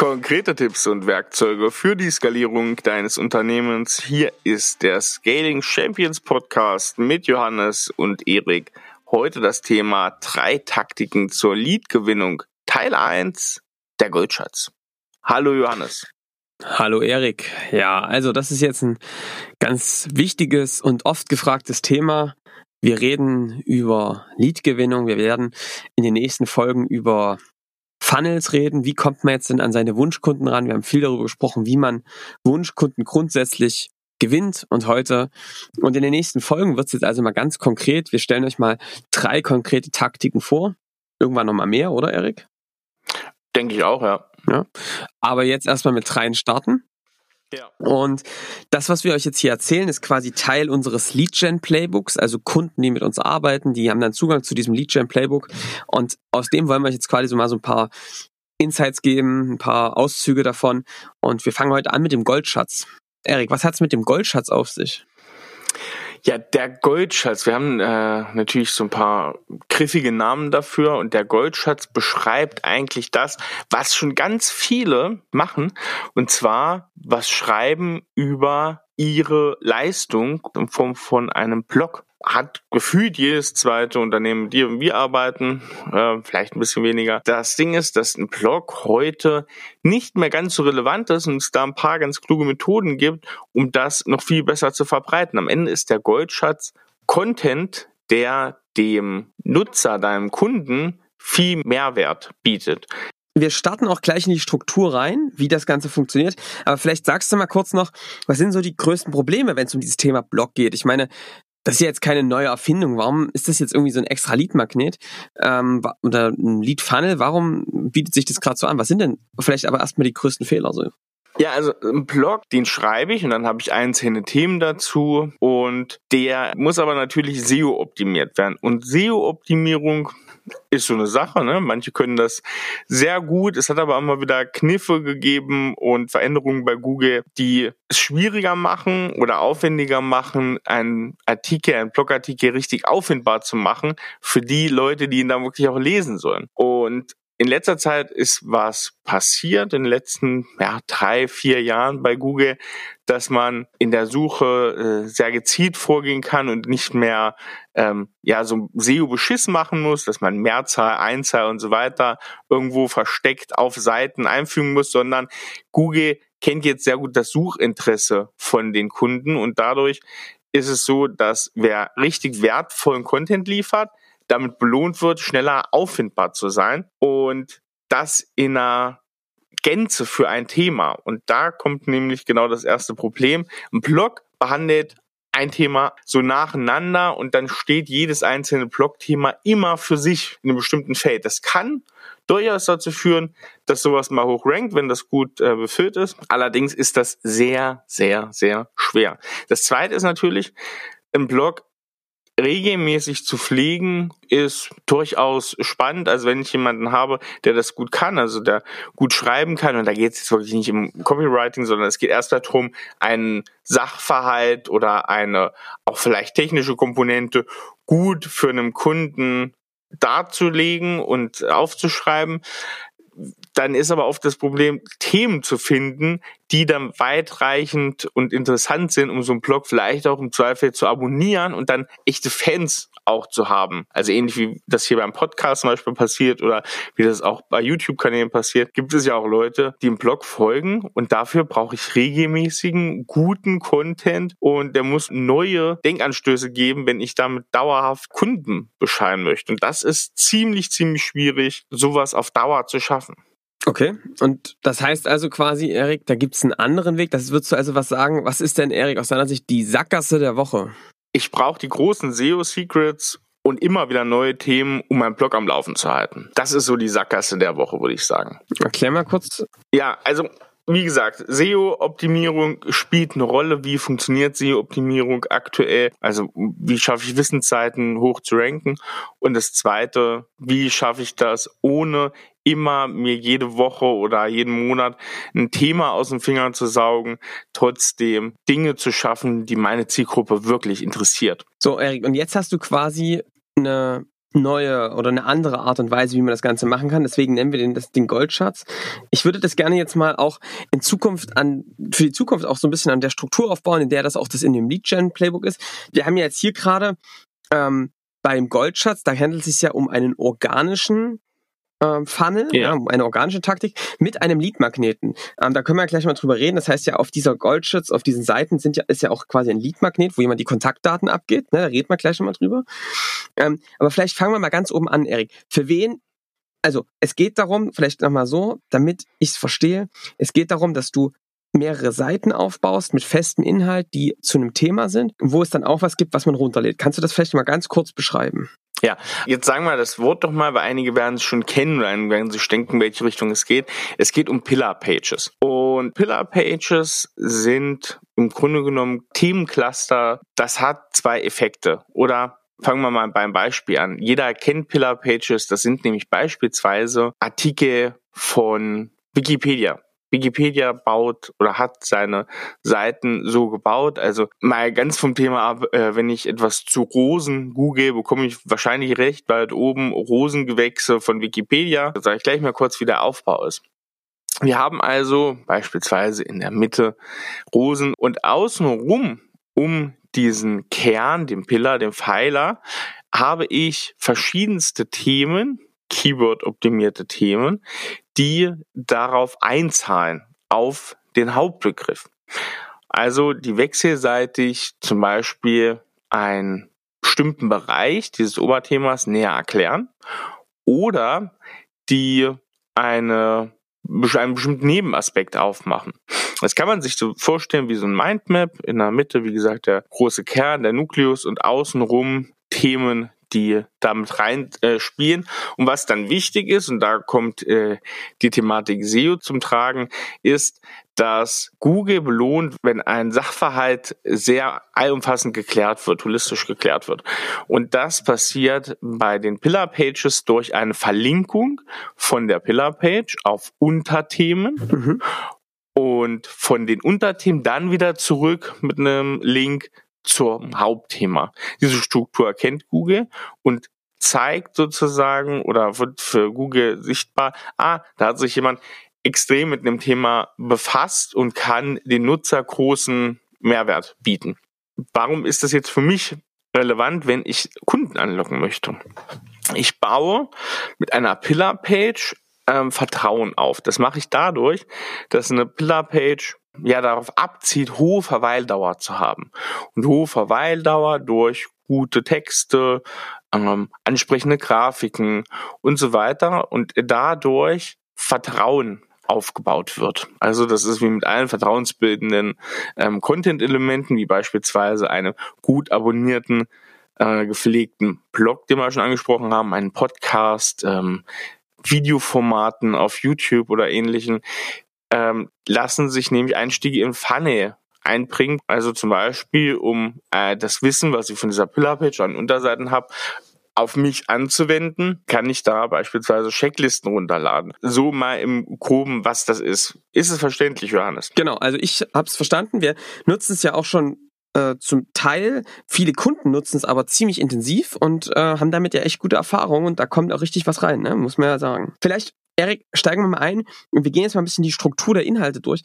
Konkrete Tipps und Werkzeuge für die Skalierung deines Unternehmens. Hier ist der Scaling Champions Podcast mit Johannes und Erik. Heute das Thema drei Taktiken zur Leadgewinnung. Teil 1, der Goldschatz. Hallo Johannes. Hallo Erik. Ja, also das ist jetzt ein ganz wichtiges und oft gefragtes Thema. Wir reden über Leadgewinnung. Wir werden in den nächsten Folgen über Funnels reden. Wie kommt man jetzt denn an seine Wunschkunden ran? Wir haben viel darüber gesprochen, wie man Wunschkunden grundsätzlich gewinnt und heute und in den nächsten Folgen wird es jetzt also mal ganz konkret. Wir stellen euch mal drei konkrete Taktiken vor. Irgendwann nochmal mehr, oder Erik? Denke ich auch, ja. ja. Aber jetzt erstmal mit dreien starten. Ja. Und das, was wir euch jetzt hier erzählen, ist quasi Teil unseres Lead-Gen-Playbooks. Also Kunden, die mit uns arbeiten, die haben dann Zugang zu diesem Lead-Gen-Playbook. Und aus dem wollen wir euch jetzt quasi so mal so ein paar Insights geben, ein paar Auszüge davon. Und wir fangen heute an mit dem Goldschatz. Erik, was hat's mit dem Goldschatz auf sich? Ja, der Goldschatz. Wir haben äh, natürlich so ein paar griffige Namen dafür und der Goldschatz beschreibt eigentlich das, was schon ganz viele machen und zwar was schreiben über ihre Leistung in Form von einem Blog hat gefühlt jedes zweite Unternehmen, mit dem wir arbeiten, äh, vielleicht ein bisschen weniger. Das Ding ist, dass ein Blog heute nicht mehr ganz so relevant ist und es da ein paar ganz kluge Methoden gibt, um das noch viel besser zu verbreiten. Am Ende ist der Goldschatz Content, der dem Nutzer, deinem Kunden viel Mehrwert bietet. Wir starten auch gleich in die Struktur rein, wie das Ganze funktioniert. Aber vielleicht sagst du mal kurz noch, was sind so die größten Probleme, wenn es um dieses Thema Blog geht? Ich meine, das ist ja jetzt keine neue Erfindung. Warum ist das jetzt irgendwie so ein extra Lead-Magnet ähm, oder ein Lead-Funnel? Warum bietet sich das gerade so an? Was sind denn vielleicht aber erstmal die größten Fehler so? Ja, also ein Blog, den schreibe ich und dann habe ich einzelne Themen dazu und der muss aber natürlich SEO optimiert werden. Und SEO-Optimierung ist so eine Sache, ne? Manche können das sehr gut. Es hat aber immer wieder Kniffe gegeben und Veränderungen bei Google, die es schwieriger machen oder aufwendiger machen, einen Artikel, einen Blogartikel richtig auffindbar zu machen für die Leute, die ihn dann wirklich auch lesen sollen. Und in letzter Zeit ist was passiert, in den letzten ja, drei, vier Jahren bei Google, dass man in der Suche äh, sehr gezielt vorgehen kann und nicht mehr ähm, ja so SEO-Beschiss machen muss, dass man Mehrzahl, Einzahl und so weiter irgendwo versteckt auf Seiten einfügen muss, sondern Google kennt jetzt sehr gut das Suchinteresse von den Kunden und dadurch ist es so, dass wer richtig wertvollen Content liefert, damit belohnt wird, schneller auffindbar zu sein und das in einer Gänze für ein Thema. Und da kommt nämlich genau das erste Problem. Ein Blog behandelt ein Thema so nacheinander und dann steht jedes einzelne Blogthema immer für sich in einem bestimmten Feld. Das kann durchaus dazu führen, dass sowas mal hochrankt, wenn das gut äh, befüllt ist. Allerdings ist das sehr, sehr, sehr schwer. Das zweite ist natürlich, ein Blog regelmäßig zu pflegen ist durchaus spannend. Also wenn ich jemanden habe, der das gut kann, also der gut schreiben kann, und da geht es jetzt wirklich nicht im Copywriting, sondern es geht erst darum, einen Sachverhalt oder eine auch vielleicht technische Komponente gut für einen Kunden darzulegen und aufzuschreiben, dann ist aber oft das Problem, Themen zu finden, die dann weitreichend und interessant sind, um so einen Blog vielleicht auch im Zweifel zu abonnieren und dann echte Fans auch zu haben. Also ähnlich wie das hier beim Podcast zum Beispiel passiert oder wie das auch bei YouTube-Kanälen passiert, gibt es ja auch Leute, die im Blog folgen und dafür brauche ich regelmäßigen, guten Content und der muss neue Denkanstöße geben, wenn ich damit dauerhaft Kunden bescheiden möchte. Und das ist ziemlich, ziemlich schwierig, sowas auf Dauer zu schaffen. Okay, und das heißt also quasi, Erik, da gibt es einen anderen Weg. Das würdest du also was sagen. Was ist denn, Erik, aus deiner Sicht die Sackgasse der Woche? Ich brauche die großen SEO-Secrets und immer wieder neue Themen, um meinen Blog am Laufen zu halten. Das ist so die Sackgasse der Woche, würde ich sagen. Erklär mal kurz. Ja, also wie gesagt, SEO-Optimierung spielt eine Rolle. Wie funktioniert SEO-Optimierung aktuell? Also wie schaffe ich Wissenszeiten hoch zu ranken? Und das Zweite, wie schaffe ich das, ohne immer mir jede Woche oder jeden Monat ein Thema aus den Fingern zu saugen, trotzdem Dinge zu schaffen, die meine Zielgruppe wirklich interessiert. So, Erik, und jetzt hast du quasi eine neue oder eine andere Art und Weise, wie man das Ganze machen kann. Deswegen nennen wir den, das, den Goldschatz. Ich würde das gerne jetzt mal auch in Zukunft an, für die Zukunft auch so ein bisschen an der Struktur aufbauen, in der das auch das in dem Lead-Gen-Playbook ist. Wir haben ja jetzt hier gerade ähm, beim Goldschatz, da handelt es sich ja um einen organischen ähm, Funnel, ja. ja. eine organische Taktik, mit einem Lead-Magneten. Ähm, da können wir gleich mal drüber reden. Das heißt ja, auf dieser Goldschutz, auf diesen Seiten sind ja, ist ja auch quasi ein Lead-Magnet, wo jemand die Kontaktdaten abgeht. Ne, da reden wir gleich mal drüber. Ähm, aber vielleicht fangen wir mal ganz oben an, Erik. Für wen also es geht darum, vielleicht nochmal so, damit ich es verstehe, es geht darum, dass du mehrere Seiten aufbaust mit festem Inhalt, die zu einem Thema sind, wo es dann auch was gibt, was man runterlädt. Kannst du das vielleicht mal ganz kurz beschreiben? Ja, jetzt sagen wir das Wort doch mal, weil einige werden es schon kennen oder werden sich denken, welche Richtung es geht. Es geht um Pillar Pages. Und Pillar Pages sind im Grunde genommen Themencluster. Das hat zwei Effekte. Oder fangen wir mal beim Beispiel an. Jeder kennt Pillar Pages. Das sind nämlich beispielsweise Artikel von Wikipedia. Wikipedia baut oder hat seine Seiten so gebaut. Also mal ganz vom Thema ab, äh, wenn ich etwas zu Rosen google, bekomme ich wahrscheinlich recht weit oben Rosengewächse von Wikipedia. Da sage ich gleich mal kurz, wie der Aufbau ist. Wir haben also beispielsweise in der Mitte Rosen und außenrum um diesen Kern, den Pillar, den Pfeiler, habe ich verschiedenste Themen, Keyword-optimierte Themen, die darauf einzahlen, auf den Hauptbegriff. Also die wechselseitig zum Beispiel einen bestimmten Bereich dieses Oberthemas näher erklären oder die eine, einen bestimmten Nebenaspekt aufmachen. Das kann man sich so vorstellen wie so ein Mindmap. In der Mitte, wie gesagt, der große Kern, der Nukleus und außenrum Themen, die damit rein äh, spielen. Und was dann wichtig ist, und da kommt äh, die Thematik SEO zum Tragen, ist, dass Google belohnt, wenn ein Sachverhalt sehr allumfassend geklärt wird, holistisch geklärt wird. Und das passiert bei den Pillar Pages durch eine Verlinkung von der Pillar Page auf Unterthemen. Mhm. Und von den Unterthemen dann wieder zurück mit einem Link zum Hauptthema. Diese Struktur erkennt Google und zeigt sozusagen oder wird für Google sichtbar, ah, da hat sich jemand extrem mit einem Thema befasst und kann den Nutzer großen Mehrwert bieten. Warum ist das jetzt für mich relevant, wenn ich Kunden anlocken möchte? Ich baue mit einer Pillar-Page ähm, Vertrauen auf. Das mache ich dadurch, dass eine Pillar-Page ja darauf abzieht, hohe Verweildauer zu haben. Und hohe Verweildauer durch gute Texte, ähm, ansprechende Grafiken und so weiter und dadurch Vertrauen aufgebaut wird. Also das ist wie mit allen vertrauensbildenden ähm, Content-Elementen, wie beispielsweise einem gut abonnierten, äh, gepflegten Blog, den wir schon angesprochen haben, einen Podcast, ähm, Videoformaten auf YouTube oder ähnlichen, ähm, lassen sich nämlich Einstiege in Funnel einbringen. Also zum Beispiel, um äh, das Wissen, was ich von dieser Pillar-Page an Unterseiten habe, auf mich anzuwenden, kann ich da beispielsweise Checklisten runterladen. So mal im Groben, was das ist. Ist es verständlich, Johannes? Genau, also ich habe es verstanden. Wir nutzen es ja auch schon äh, zum Teil. Viele Kunden nutzen es aber ziemlich intensiv und äh, haben damit ja echt gute Erfahrungen und da kommt auch richtig was rein, ne? muss man ja sagen. Vielleicht Erik, steigen wir mal ein und wir gehen jetzt mal ein bisschen die Struktur der Inhalte durch.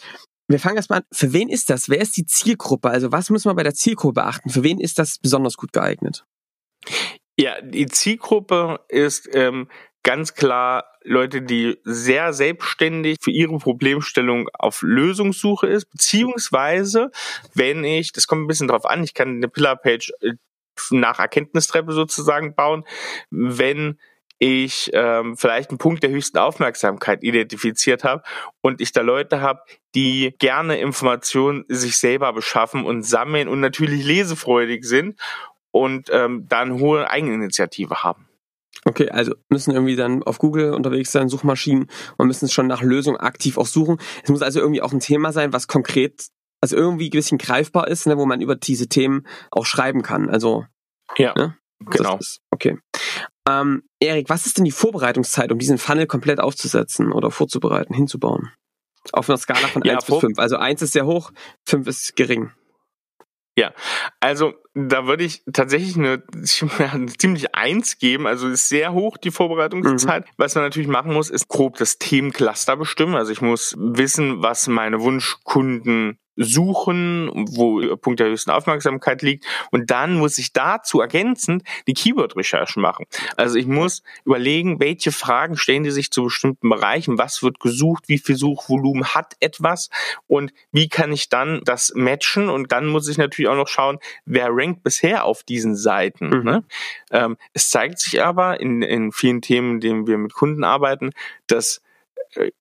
Wir fangen erstmal an. Für wen ist das? Wer ist die Zielgruppe? Also was muss man bei der Zielgruppe beachten? Für wen ist das besonders gut geeignet? Ja, die Zielgruppe ist ähm, ganz klar Leute, die sehr selbstständig für ihre Problemstellung auf Lösungssuche ist, beziehungsweise wenn ich, das kommt ein bisschen drauf an, ich kann eine Pillar-Page äh, nach Erkenntnistreppe sozusagen bauen, wenn ich ähm, vielleicht einen Punkt der höchsten Aufmerksamkeit identifiziert habe und ich da Leute habe, die gerne Informationen sich selber beschaffen und sammeln und natürlich lesefreudig sind und ähm, dann hohe Eigeninitiative haben. Okay, also müssen irgendwie dann auf Google unterwegs sein, Suchmaschinen und müssen schon nach Lösungen aktiv auch suchen. Es muss also irgendwie auch ein Thema sein, was konkret, also irgendwie ein bisschen greifbar ist, ne, wo man über diese Themen auch schreiben kann. Also ja, ne? Genau. Ist, okay. Ähm, Erik, was ist denn die Vorbereitungszeit, um diesen Funnel komplett aufzusetzen oder vorzubereiten, hinzubauen? Auf einer Skala von ja, 1 bis 5. Also 1 ist sehr hoch, 5 ist gering. Ja, also da würde ich tatsächlich eine, eine ziemlich eins geben. Also ist sehr hoch die Vorbereitungszeit. Mhm. Was man natürlich machen muss, ist grob das Themencluster bestimmen. Also ich muss wissen, was meine Wunschkunden suchen, wo Punkt der höchsten Aufmerksamkeit liegt. Und dann muss ich dazu ergänzend die Keyword-Recherchen machen. Also ich muss überlegen, welche Fragen stellen die sich zu bestimmten Bereichen, was wird gesucht, wie viel Suchvolumen hat etwas und wie kann ich dann das matchen. Und dann muss ich natürlich auch noch schauen, wer rankt bisher auf diesen Seiten. Mhm. Ne? Ähm, es zeigt sich aber in, in vielen Themen, in denen wir mit Kunden arbeiten, dass äh,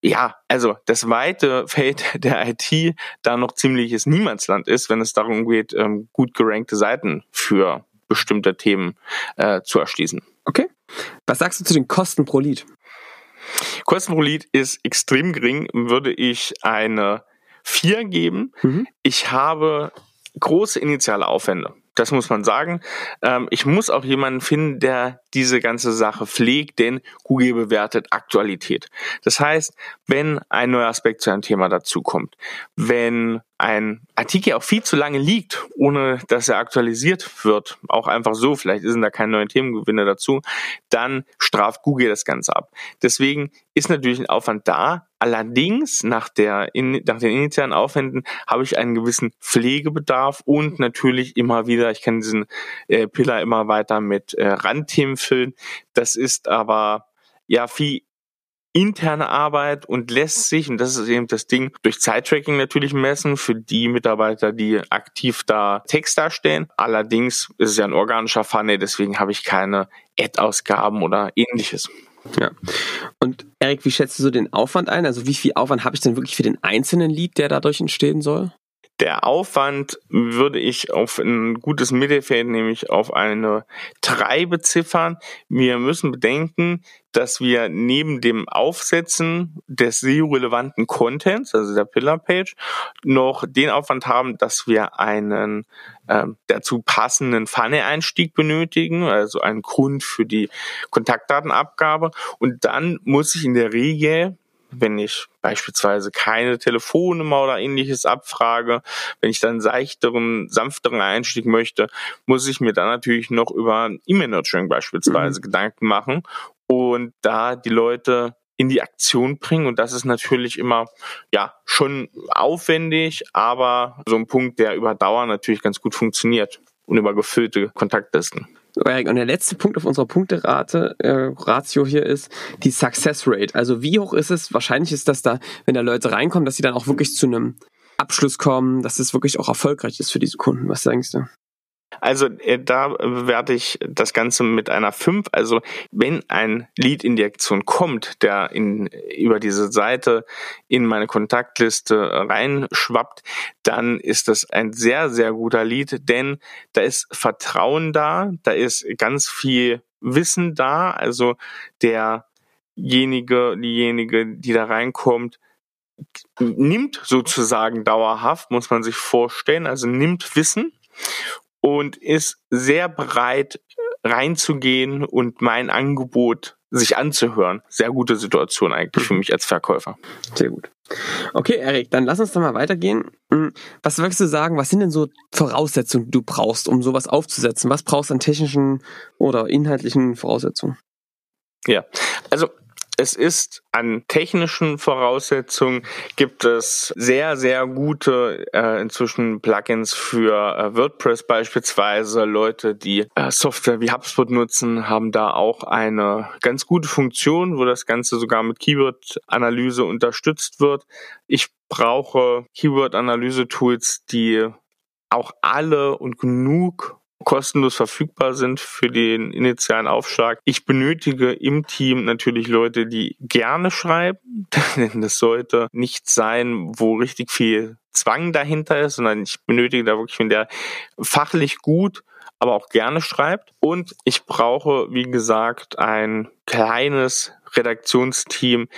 ja, also das weite Feld der IT da noch ziemliches Niemandsland ist, wenn es darum geht, ähm, gut gerankte Seiten für bestimmte Themen äh, zu erschließen. Okay. Was sagst du zu den Kosten pro Lead? Kosten pro Lead ist extrem gering, würde ich eine 4 geben. Mhm. Ich habe große initiale Aufwände. Das muss man sagen. Ähm, ich muss auch jemanden finden, der diese ganze Sache pflegt, denn Google bewertet Aktualität. Das heißt, wenn ein neuer Aspekt zu einem Thema dazukommt, wenn ein Artikel auch viel zu lange liegt, ohne dass er aktualisiert wird, auch einfach so, vielleicht sind da keine neuen Themengewinne dazu, dann straft Google das Ganze ab. Deswegen ist natürlich ein Aufwand da. Allerdings nach, der, in, nach den initialen Aufwänden habe ich einen gewissen Pflegebedarf und natürlich immer wieder, ich kann diesen äh, Pillar immer weiter mit äh, Randthemen füllen. Das ist aber ja viel interne Arbeit und lässt sich, und das ist eben das Ding, durch Zeittracking natürlich messen für die Mitarbeiter, die aktiv da Text darstellen. Allerdings ist es ja ein organischer Funnel, deswegen habe ich keine Ad-Ausgaben oder ähnliches. Ja. Und Erik, wie schätzt du so den Aufwand ein? Also wie viel Aufwand habe ich denn wirklich für den einzelnen Lead, der dadurch entstehen soll? Der Aufwand würde ich auf ein gutes Mittelfeld, nämlich auf eine 3 beziffern. Wir müssen bedenken, dass wir neben dem Aufsetzen des SEO-relevanten Contents, also der Pillar-Page, noch den Aufwand haben, dass wir einen äh, dazu passenden Funnel-Einstieg benötigen, also einen Grund für die Kontaktdatenabgabe. Und dann muss ich in der Regel wenn ich beispielsweise keine Telefonnummer oder ähnliches abfrage, wenn ich dann seichteren, sanfteren Einstieg möchte, muss ich mir dann natürlich noch über E-Mail-Nurturing beispielsweise mhm. Gedanken machen und da die Leute in die Aktion bringen und das ist natürlich immer ja schon aufwendig, aber so ein Punkt, der über Dauer natürlich ganz gut funktioniert und über gefüllte Kontaktlisten. Und der letzte Punkt auf unserer Punkterate, äh, Ratio hier ist die Success Rate. Also wie hoch ist es? Wahrscheinlich ist das da, wenn da Leute reinkommen, dass sie dann auch wirklich zu einem Abschluss kommen, dass es wirklich auch erfolgreich ist für diese Kunden. Was denkst du? Also äh, da bewerte ich das Ganze mit einer 5. Also wenn ein Lead in die Aktion kommt, der in, über diese Seite in meine Kontaktliste reinschwappt, dann ist das ein sehr, sehr guter Lead, denn da ist Vertrauen da, da ist ganz viel Wissen da. Also derjenige, diejenige, die da reinkommt, nimmt sozusagen dauerhaft, muss man sich vorstellen, also nimmt Wissen und ist sehr bereit reinzugehen und mein Angebot sich anzuhören. Sehr gute Situation eigentlich für mich als Verkäufer. Sehr gut. Okay, Erik, dann lass uns doch mal weitergehen. Hm, was würdest du sagen, was sind denn so Voraussetzungen, die du brauchst, um sowas aufzusetzen? Was brauchst du an technischen oder inhaltlichen Voraussetzungen? Ja, also es ist an technischen Voraussetzungen gibt es sehr, sehr gute äh, inzwischen Plugins für äh, WordPress beispielsweise. Leute, die äh, Software wie HubSpot nutzen, haben da auch eine ganz gute Funktion, wo das Ganze sogar mit Keyword-Analyse unterstützt wird. Ich brauche Keyword-Analyse-Tools, die auch alle und genug kostenlos verfügbar sind für den initialen Aufschlag. Ich benötige im Team natürlich Leute, die gerne schreiben, denn das sollte nicht sein, wo richtig viel Zwang dahinter ist, sondern ich benötige da wirklich, wenn der fachlich gut aber auch gerne schreibt. Und ich brauche, wie gesagt, ein kleines Redaktionsteam,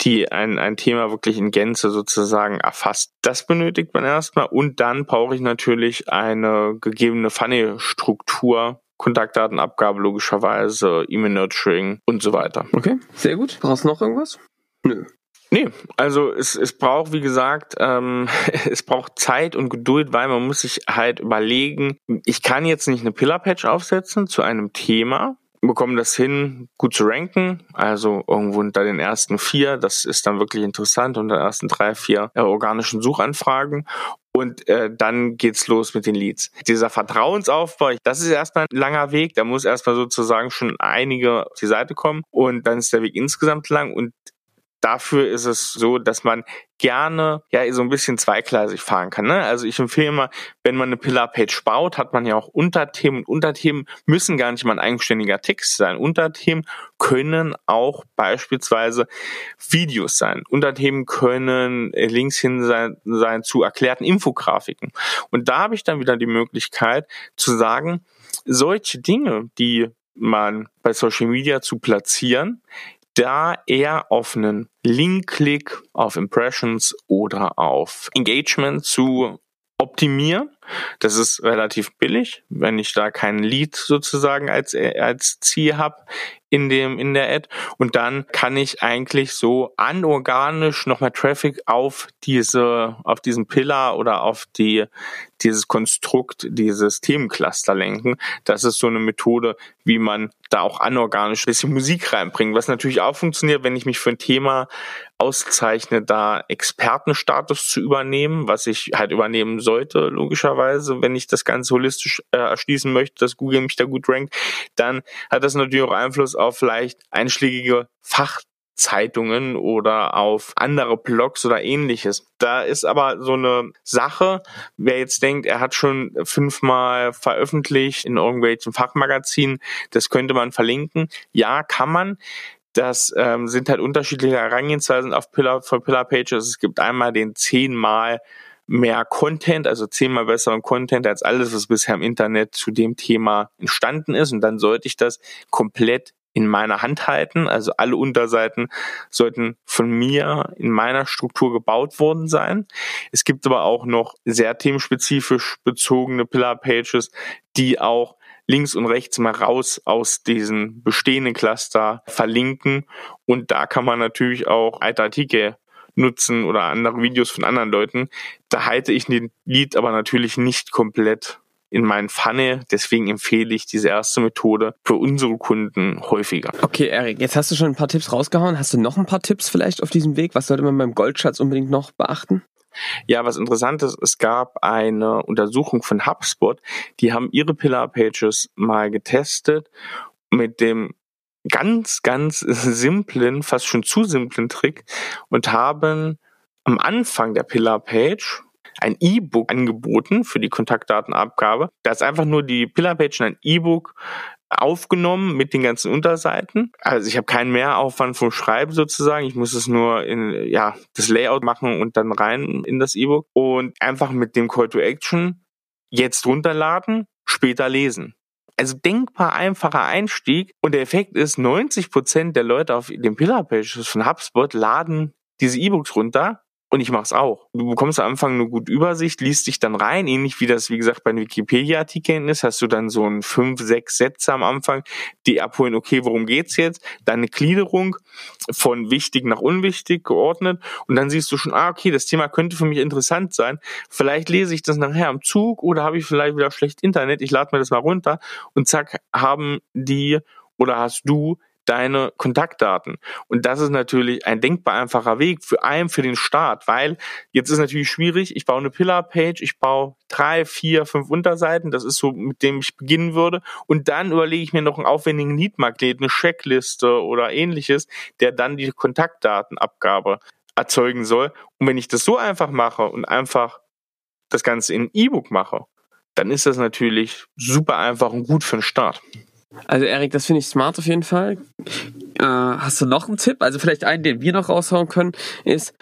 die ein, ein Thema wirklich in Gänze sozusagen erfasst. Das benötigt man erstmal und dann brauche ich natürlich eine gegebene Funnel-Struktur, Kontaktdatenabgabe logischerweise, E-Mail-Nurturing und so weiter. Okay, sehr gut. Brauchst du noch irgendwas? Nö. Nee, also es, es braucht, wie gesagt, ähm, es braucht Zeit und Geduld, weil man muss sich halt überlegen, ich kann jetzt nicht eine Pillar-Patch aufsetzen zu einem Thema, bekommen das hin, gut zu ranken, also irgendwo unter den ersten vier, das ist dann wirklich interessant, unter den ersten drei, vier äh, organischen Suchanfragen. Und äh, dann geht's los mit den Leads. Dieser Vertrauensaufbau, das ist erstmal ein langer Weg, da muss erstmal sozusagen schon einige auf die Seite kommen. Und dann ist der Weg insgesamt lang. Und dafür ist es so, dass man gerne ja so ein bisschen zweigleisig fahren kann. Ne? Also ich empfehle immer, wenn man eine Pillar-Page baut, hat man ja auch Unterthemen und Unterthemen müssen gar nicht mal ein eigenständiger Text sein. Unterthemen können auch beispielsweise Videos sein. Unterthemen können Links hin sein, sein zu erklärten Infografiken. Und da habe ich dann wieder die Möglichkeit zu sagen, solche Dinge, die man bei Social Media zu platzieren, da eher auf einen Link-Klick, auf Impressions oder auf Engagement zu optimieren. Das ist relativ billig, wenn ich da kein Lead sozusagen als, als Ziel habe in dem, in der Ad. Und dann kann ich eigentlich so anorganisch nochmal Traffic auf diese, auf diesen Pillar oder auf die, dieses Konstrukt, dieses Themencluster lenken. Das ist so eine Methode, wie man da auch anorganisch ein bisschen Musik reinbringt, was natürlich auch funktioniert, wenn ich mich für ein Thema auszeichne, da Expertenstatus zu übernehmen, was ich halt übernehmen sollte, logischerweise, wenn ich das Ganze holistisch äh, erschließen möchte, dass Google mich da gut rankt, dann hat das natürlich auch Einfluss auf vielleicht einschlägige Fachzeitungen oder auf andere Blogs oder ähnliches. Da ist aber so eine Sache, wer jetzt denkt, er hat schon fünfmal veröffentlicht in irgendwelchen Fachmagazinen, das könnte man verlinken. Ja, kann man. Das ähm, sind halt unterschiedliche Herangehensweisen auf Pillar, für Pillar Pages. Es gibt einmal den zehnmal mehr Content, also zehnmal besseren Content als alles, was bisher im Internet zu dem Thema entstanden ist. Und dann sollte ich das komplett in meiner Hand halten. Also alle Unterseiten sollten von mir in meiner Struktur gebaut worden sein. Es gibt aber auch noch sehr themenspezifisch bezogene Pillar Pages, die auch links und rechts mal raus aus diesen bestehenden Cluster verlinken. Und da kann man natürlich auch alte Artikel nutzen oder andere Videos von anderen Leuten. Da halte ich den Lead aber natürlich nicht komplett in meinen Pfanne. Deswegen empfehle ich diese erste Methode für unsere Kunden häufiger. Okay, Erik, jetzt hast du schon ein paar Tipps rausgehauen. Hast du noch ein paar Tipps vielleicht auf diesem Weg? Was sollte man beim Goldschatz unbedingt noch beachten? Ja, was interessant ist, es gab eine Untersuchung von HubSpot, die haben ihre Pillar Pages mal getestet mit dem ganz, ganz simplen, fast schon zu simplen Trick und haben am Anfang der Pillar Page ein E-Book angeboten für die Kontaktdatenabgabe. Da ist einfach nur die Pillar Page in ein E-Book aufgenommen mit den ganzen Unterseiten. Also ich habe keinen Mehraufwand vom Schreiben sozusagen. Ich muss es nur in ja das Layout machen und dann rein in das E-Book und einfach mit dem Call to Action jetzt runterladen, später lesen. Also denkbar einfacher Einstieg. Und der Effekt ist, 90 Prozent der Leute auf den Pillar Pages von HubSpot laden diese E-Books runter und ich mache es auch. Du bekommst am Anfang eine gute Übersicht, liest dich dann rein, ähnlich wie das, wie gesagt, bei den Wikipedia-Artikeln ist, hast du dann so ein fünf, sechs Sätze am Anfang, die abholen, okay, worum geht's jetzt? Dann eine Gliederung von wichtig nach unwichtig geordnet und dann siehst du schon, ah, okay, das Thema könnte für mich interessant sein. Vielleicht lese ich das nachher am Zug oder habe ich vielleicht wieder schlecht Internet, ich lade mir das mal runter und zack, haben die oder hast du deine Kontaktdaten. Und das ist natürlich ein denkbar einfacher Weg für einen, für den Start, weil jetzt ist natürlich schwierig, ich baue eine Pillar-Page, ich baue drei, vier, fünf Unterseiten, das ist so, mit dem ich beginnen würde. Und dann überlege ich mir noch einen aufwendigen Lead-Magnet, eine Checkliste oder ähnliches, der dann die Kontaktdatenabgabe erzeugen soll. Und wenn ich das so einfach mache und einfach das Ganze in E-Book mache, dann ist das natürlich super einfach und gut für den Start. Also Erik, das finde ich smart auf jeden Fall. Äh, hast du noch einen Tipp? Also vielleicht einen, den wir noch raushauen können, ist,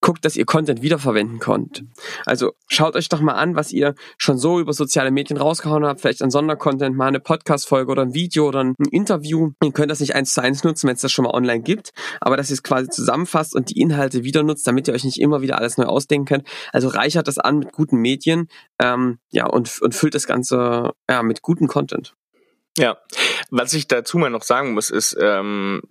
guckt, dass ihr Content wiederverwenden könnt. Also schaut euch doch mal an, was ihr schon so über soziale Medien rausgehauen habt. Vielleicht ein Sondercontent, mal eine Podcast-Folge oder ein Video oder ein Interview. Ihr könnt das nicht eins zu eins nutzen, wenn es das schon mal online gibt, aber dass ihr es quasi zusammenfasst und die Inhalte wieder nutzt, damit ihr euch nicht immer wieder alles neu ausdenken könnt. Also reichert das an mit guten Medien ähm, ja, und, und füllt das Ganze ja, mit gutem Content. Ja, was ich dazu mal noch sagen muss, ist, ähm,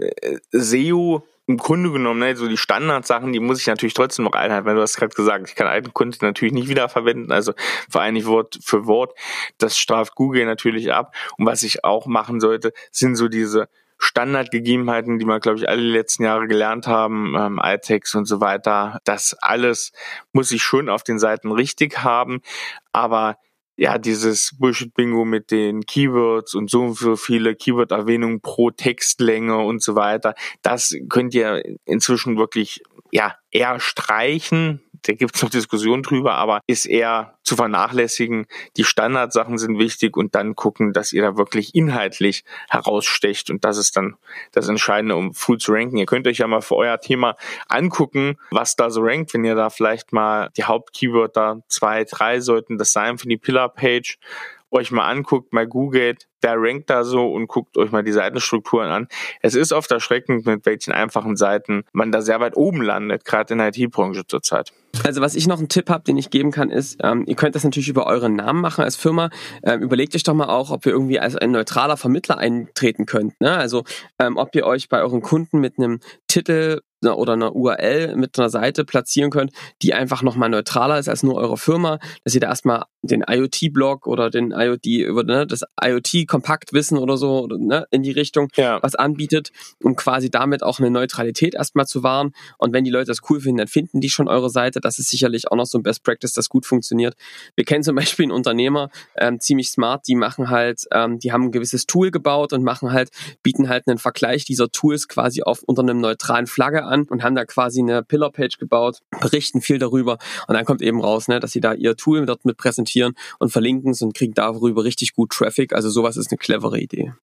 SEO im Grunde genommen, ne, so die Standardsachen, die muss ich natürlich trotzdem noch einhalten, weil du hast gerade gesagt, ich kann alten Kunden natürlich nicht wiederverwenden, also vereinigt Wort für Wort. Das straft Google natürlich ab. Und was ich auch machen sollte, sind so diese Standardgegebenheiten, die wir, glaube ich, alle letzten Jahre gelernt haben, ähm, iText und so weiter. Das alles muss ich schon auf den Seiten richtig haben. Aber ja, dieses Bullshit-Bingo mit den Keywords und so viele Keyword-Erwähnungen pro Textlänge und so weiter, das könnt ihr inzwischen wirklich, ja, eher streichen da gibt es noch Diskussionen drüber, aber ist eher zu vernachlässigen. Die Standardsachen sind wichtig und dann gucken, dass ihr da wirklich inhaltlich herausstecht und das ist dann das Entscheidende, um früh zu ranken. Ihr könnt euch ja mal für euer Thema angucken, was da so rankt, wenn ihr da vielleicht mal die Hauptkeywörter zwei, drei sollten das sein für die Pillar-Page euch mal anguckt, mal googelt, wer rankt da so und guckt euch mal die Seitenstrukturen an. Es ist oft erschreckend, mit welchen einfachen Seiten man da sehr weit oben landet, gerade in der IT-Branche zurzeit. Also was ich noch einen Tipp habe, den ich geben kann, ist, ähm, ihr könnt das natürlich über euren Namen machen als Firma. Ähm, überlegt euch doch mal auch, ob ihr irgendwie als ein neutraler Vermittler eintreten könnt. Ne? Also ähm, ob ihr euch bei euren Kunden mit einem Titel oder einer URL mit einer Seite platzieren könnt, die einfach nochmal neutraler ist als nur eure Firma, dass ihr da erstmal den IoT-Blog oder den IoT über ne, das IoT-Kompaktwissen oder so ne, in die Richtung ja. was anbietet, um quasi damit auch eine Neutralität erstmal zu wahren. Und wenn die Leute das cool finden, dann finden die schon eure Seite. Das ist sicherlich auch noch so ein Best Practice, das gut funktioniert. Wir kennen zum Beispiel einen Unternehmer, ähm, ziemlich smart, die machen halt, ähm, die haben ein gewisses Tool gebaut und machen halt, bieten halt einen Vergleich dieser Tools quasi auf unter einem neutralen Flagge an und haben da quasi eine Pillar-Page gebaut, berichten viel darüber und dann kommt eben raus, ne, dass sie da ihr Tool dort mit präsentieren und verlinken es und kriegen darüber richtig gut Traffic. Also sowas ist eine clevere Idee.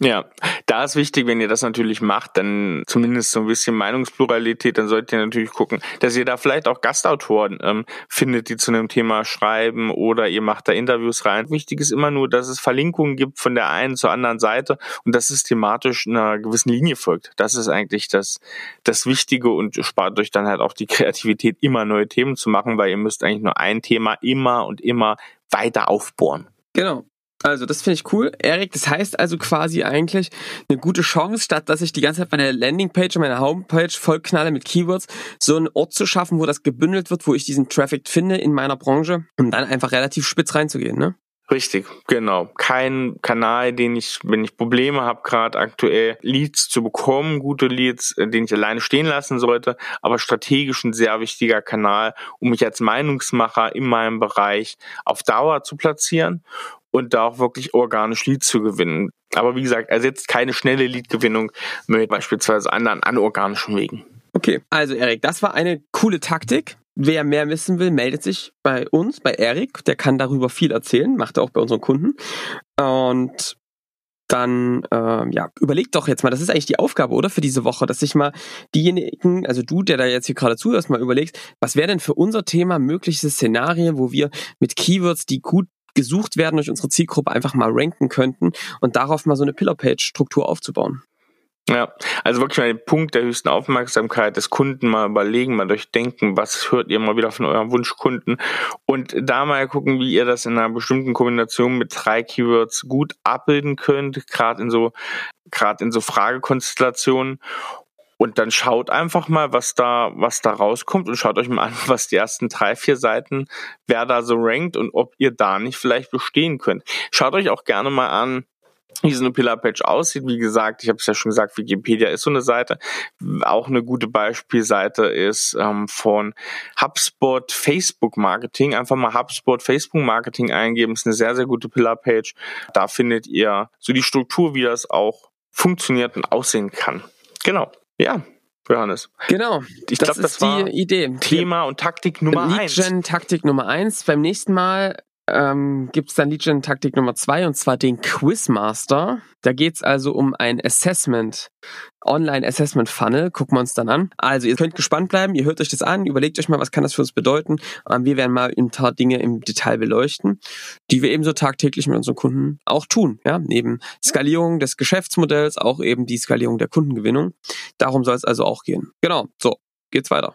Ja, da ist wichtig, wenn ihr das natürlich macht, dann zumindest so ein bisschen Meinungspluralität, dann solltet ihr natürlich gucken, dass ihr da vielleicht auch Gastautoren ähm, findet, die zu einem Thema schreiben oder ihr macht da Interviews rein. Wichtig ist immer nur, dass es Verlinkungen gibt von der einen zur anderen Seite und dass es thematisch einer gewissen Linie folgt. Das ist eigentlich das, das Wichtige und spart euch dann halt auch die Kreativität, immer neue Themen zu machen, weil ihr müsst eigentlich nur ein Thema immer und immer weiter aufbohren. Genau. Also, das finde ich cool. Erik, das heißt also quasi eigentlich eine gute Chance, statt dass ich die ganze Zeit meine Landingpage und meine Homepage vollknalle mit Keywords, so einen Ort zu schaffen, wo das gebündelt wird, wo ich diesen Traffic finde in meiner Branche, um dann einfach relativ spitz reinzugehen, ne? Richtig, genau. Kein Kanal, den ich, wenn ich Probleme habe, gerade aktuell Leads zu bekommen, gute Leads, äh, den ich alleine stehen lassen sollte, aber strategisch ein sehr wichtiger Kanal, um mich als Meinungsmacher in meinem Bereich auf Dauer zu platzieren und da auch wirklich organisch Leads zu gewinnen. Aber wie gesagt, ersetzt keine schnelle Leadgewinnung mit beispielsweise anderen anorganischen Wegen. Okay, also Erik, das war eine coole Taktik. Wer mehr wissen will, meldet sich bei uns, bei Erik. Der kann darüber viel erzählen, macht er auch bei unseren Kunden. Und dann äh, ja, überlegt doch jetzt mal, das ist eigentlich die Aufgabe, oder, für diese Woche, dass sich mal diejenigen, also du, der da jetzt hier gerade zuhörst, mal überlegst, was wäre denn für unser Thema mögliche Szenarien, wo wir mit Keywords, die gut gesucht werden durch unsere Zielgruppe, einfach mal ranken könnten und darauf mal so eine Pillar-Page-Struktur aufzubauen. Ja, also wirklich mal den Punkt der höchsten Aufmerksamkeit des Kunden mal überlegen, mal durchdenken, was hört ihr mal wieder von eurem Wunschkunden und da mal gucken, wie ihr das in einer bestimmten Kombination mit drei Keywords gut abbilden könnt, gerade in so gerade in so Fragekonstellationen und dann schaut einfach mal, was da, was da rauskommt und schaut euch mal an, was die ersten drei, vier Seiten, wer da so rankt und ob ihr da nicht vielleicht bestehen könnt. Schaut euch auch gerne mal an, wie so eine Pillar-Page aussieht. Wie gesagt, ich habe es ja schon gesagt, Wikipedia ist so eine Seite. Auch eine gute Beispielseite ist ähm, von HubSpot Facebook Marketing. Einfach mal HubSpot Facebook Marketing eingeben. Ist eine sehr, sehr gute Pillar-Page. Da findet ihr so die Struktur, wie das auch funktioniert und aussehen kann. Genau. Ja, Johannes. Genau. Ich glaube, das, glaub, das die Idee. Thema und Taktik Nummer Lead eins. Gen Taktik Nummer eins. Beim nächsten Mal ähm, gibt es dann Gen Taktik Nummer zwei und zwar den Quizmaster. Da geht's also um ein Assessment, Online-Assessment Funnel. Gucken wir uns dann an. Also ihr könnt gespannt bleiben, ihr hört euch das an, überlegt euch mal, was kann das für uns bedeuten. Ähm, wir werden mal ein paar Dinge im Detail beleuchten, die wir ebenso tagtäglich mit unseren Kunden auch tun. Ja, neben Skalierung des Geschäftsmodells auch eben die Skalierung der Kundengewinnung. Darum soll es also auch gehen. Genau. So, geht's weiter.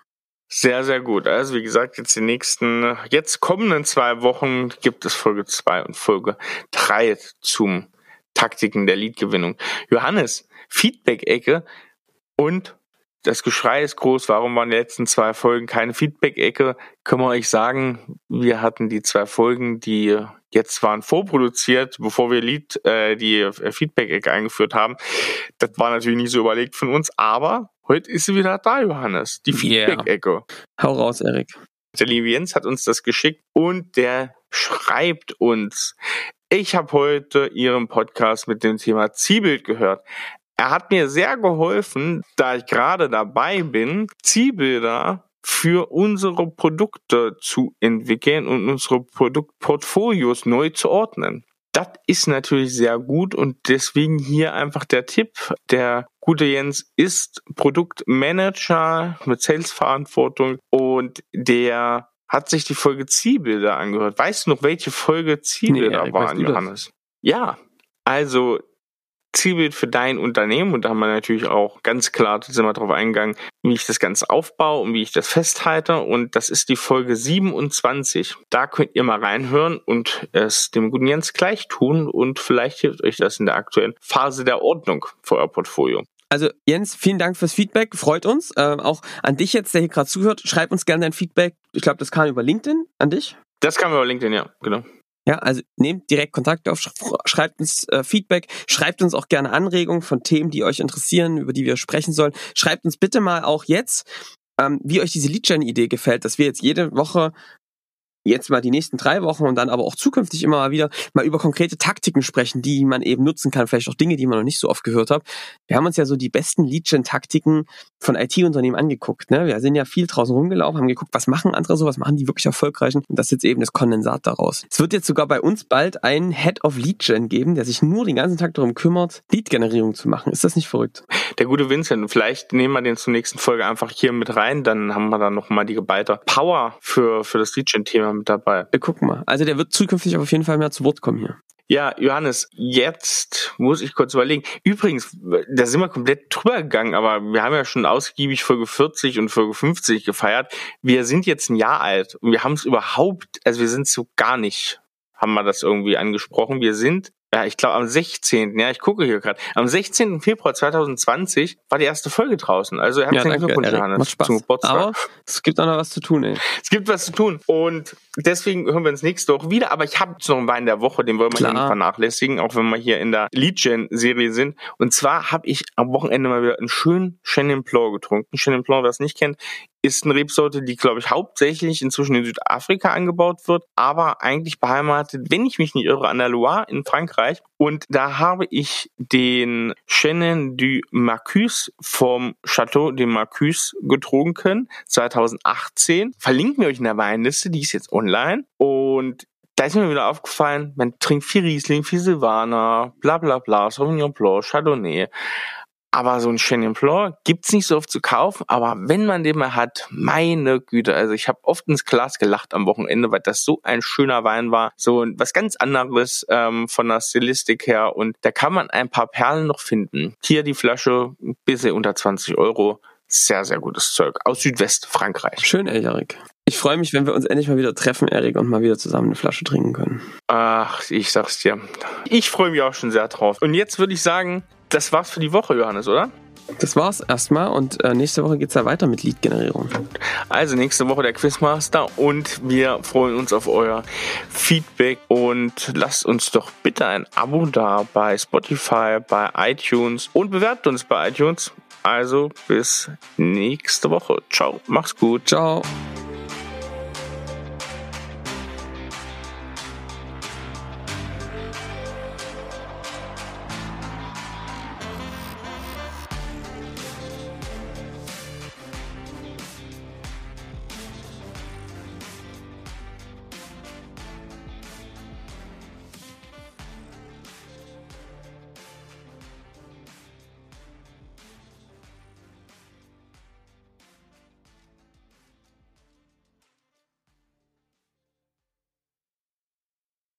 Sehr, sehr gut. Also wie gesagt, jetzt die nächsten, jetzt kommenden zwei Wochen gibt es Folge zwei und Folge drei zum Taktiken der Leadgewinnung. Johannes, Feedback-Ecke und das Geschrei ist groß, warum waren die letzten zwei Folgen keine Feedback-Ecke? Können wir euch sagen, wir hatten die zwei Folgen, die jetzt waren vorproduziert, bevor wir Lied, äh, die äh, Feedback-Ecke eingeführt haben. Das war natürlich nicht so überlegt von uns, aber heute ist sie wieder da, Johannes. Die Feedback-Ecke. Yeah. Hau raus, Erik. Der liebe Jens hat uns das geschickt und der schreibt uns. Ich habe heute Ihren Podcast mit dem Thema Zielbild gehört. Er hat mir sehr geholfen, da ich gerade dabei bin, Zielbilder für unsere Produkte zu entwickeln und unsere Produktportfolios neu zu ordnen. Das ist natürlich sehr gut und deswegen hier einfach der Tipp. Der gute Jens ist Produktmanager mit Salesverantwortung und der hat sich die Folge Zielbilder angehört. Weißt du noch, welche Folge Zielbilder nee, waren, Johannes? Ja, also Zielbild für dein Unternehmen und da haben wir natürlich auch ganz klar, sind wir darauf eingegangen, wie ich das Ganze aufbaue und wie ich das festhalte und das ist die Folge 27. Da könnt ihr mal reinhören und es dem guten Jens gleich tun und vielleicht hilft euch das in der aktuellen Phase der Ordnung für euer Portfolio. Also Jens, vielen Dank fürs Feedback, freut uns. Äh, auch an dich jetzt, der hier gerade zuhört, schreib uns gerne dein Feedback. Ich glaube, das kam über LinkedIn an dich. Das kam über LinkedIn, ja, genau. Ja, also nehmt direkt Kontakt auf, schreibt uns äh, Feedback, schreibt uns auch gerne Anregungen von Themen, die euch interessieren, über die wir sprechen sollen. Schreibt uns bitte mal auch jetzt, ähm, wie euch diese Leadgen-Idee gefällt, dass wir jetzt jede Woche jetzt mal die nächsten drei Wochen und dann aber auch zukünftig immer mal wieder mal über konkrete Taktiken sprechen, die man eben nutzen kann, vielleicht auch Dinge, die man noch nicht so oft gehört hat. Wir haben uns ja so die besten Lead-Gen-Taktiken von IT-Unternehmen angeguckt. Ne? Wir sind ja viel draußen rumgelaufen, haben geguckt, was machen andere so, was machen die wirklich erfolgreichen und das ist jetzt eben das Kondensat daraus. Es wird jetzt sogar bei uns bald einen Head of Lead-Gen geben, der sich nur den ganzen Tag darum kümmert, Lead-Generierung zu machen. Ist das nicht verrückt? Der gute Vincent, vielleicht nehmen wir den zur nächsten Folge einfach hier mit rein, dann haben wir dann nochmal die geballte Power für, für das Lead-Gen-Thema mit dabei. Wir gucken mal. Also der wird zukünftig auf jeden Fall mehr zu Wort kommen hier. Ja, Johannes, jetzt muss ich kurz überlegen. Übrigens, da sind wir komplett drüber gegangen, aber wir haben ja schon ausgiebig Folge 40 und Folge 50 gefeiert. Wir sind jetzt ein Jahr alt und wir haben es überhaupt, also wir sind so gar nicht, haben wir das irgendwie angesprochen. Wir sind ja, ich glaube am 16. Ja, ich gucke hier gerade. Am 16. Februar 2020 war die erste Folge draußen. Also herzlichen ja, Glückwunsch, Johannes, zum Geburtstag. Aber es gibt auch noch was zu tun, ey. Es gibt was zu tun. Und deswegen hören wir uns nächste Woche wieder. Aber ich habe noch einen Wein der Woche, den wollen wir Klar. nicht vernachlässigen, auch wenn wir hier in der Lead-Gen-Serie sind. Und zwar habe ich am Wochenende mal wieder einen schönen Chenin Blanc getrunken. Chenin Blanc, wer es nicht kennt, ist eine Rebsorte, die, glaube ich, hauptsächlich inzwischen in Südafrika angebaut wird, aber eigentlich beheimatet, wenn ich mich nicht irre, an der Loire in Frankreich. Und da habe ich den Chenin du Marcus vom Chateau de Marcus getrunken, 2018. Verlinken wir euch in der Weinliste, die ist jetzt online. Und da ist mir wieder aufgefallen, man trinkt viel Riesling, viel Silvaner, bla bla bla, Sauvignon Blanc, Chardonnay. Aber so ein Chenin Blanc gibt's nicht so oft zu kaufen. Aber wenn man den mal hat, meine Güte, also ich habe oft ins Glas gelacht am Wochenende, weil das so ein schöner Wein war. So was ganz anderes ähm, von der Stilistik her. Und da kann man ein paar Perlen noch finden. Hier die Flasche, ein bisschen unter 20 Euro. Sehr, sehr gutes Zeug. Aus Südwestfrankreich. Schön, ey, Erik. Ich freue mich, wenn wir uns endlich mal wieder treffen, Erik, und mal wieder zusammen eine Flasche trinken können. Ach, ich sag's dir. Ich freue mich auch schon sehr drauf. Und jetzt würde ich sagen, das war's für die Woche, Johannes, oder? Das war's erstmal und äh, nächste Woche geht's ja weiter mit Lead-Generierung. Also nächste Woche der Quizmaster und wir freuen uns auf euer Feedback und lasst uns doch bitte ein Abo da bei Spotify, bei iTunes und bewertet uns bei iTunes. Also bis nächste Woche. Ciao, mach's gut. Ciao.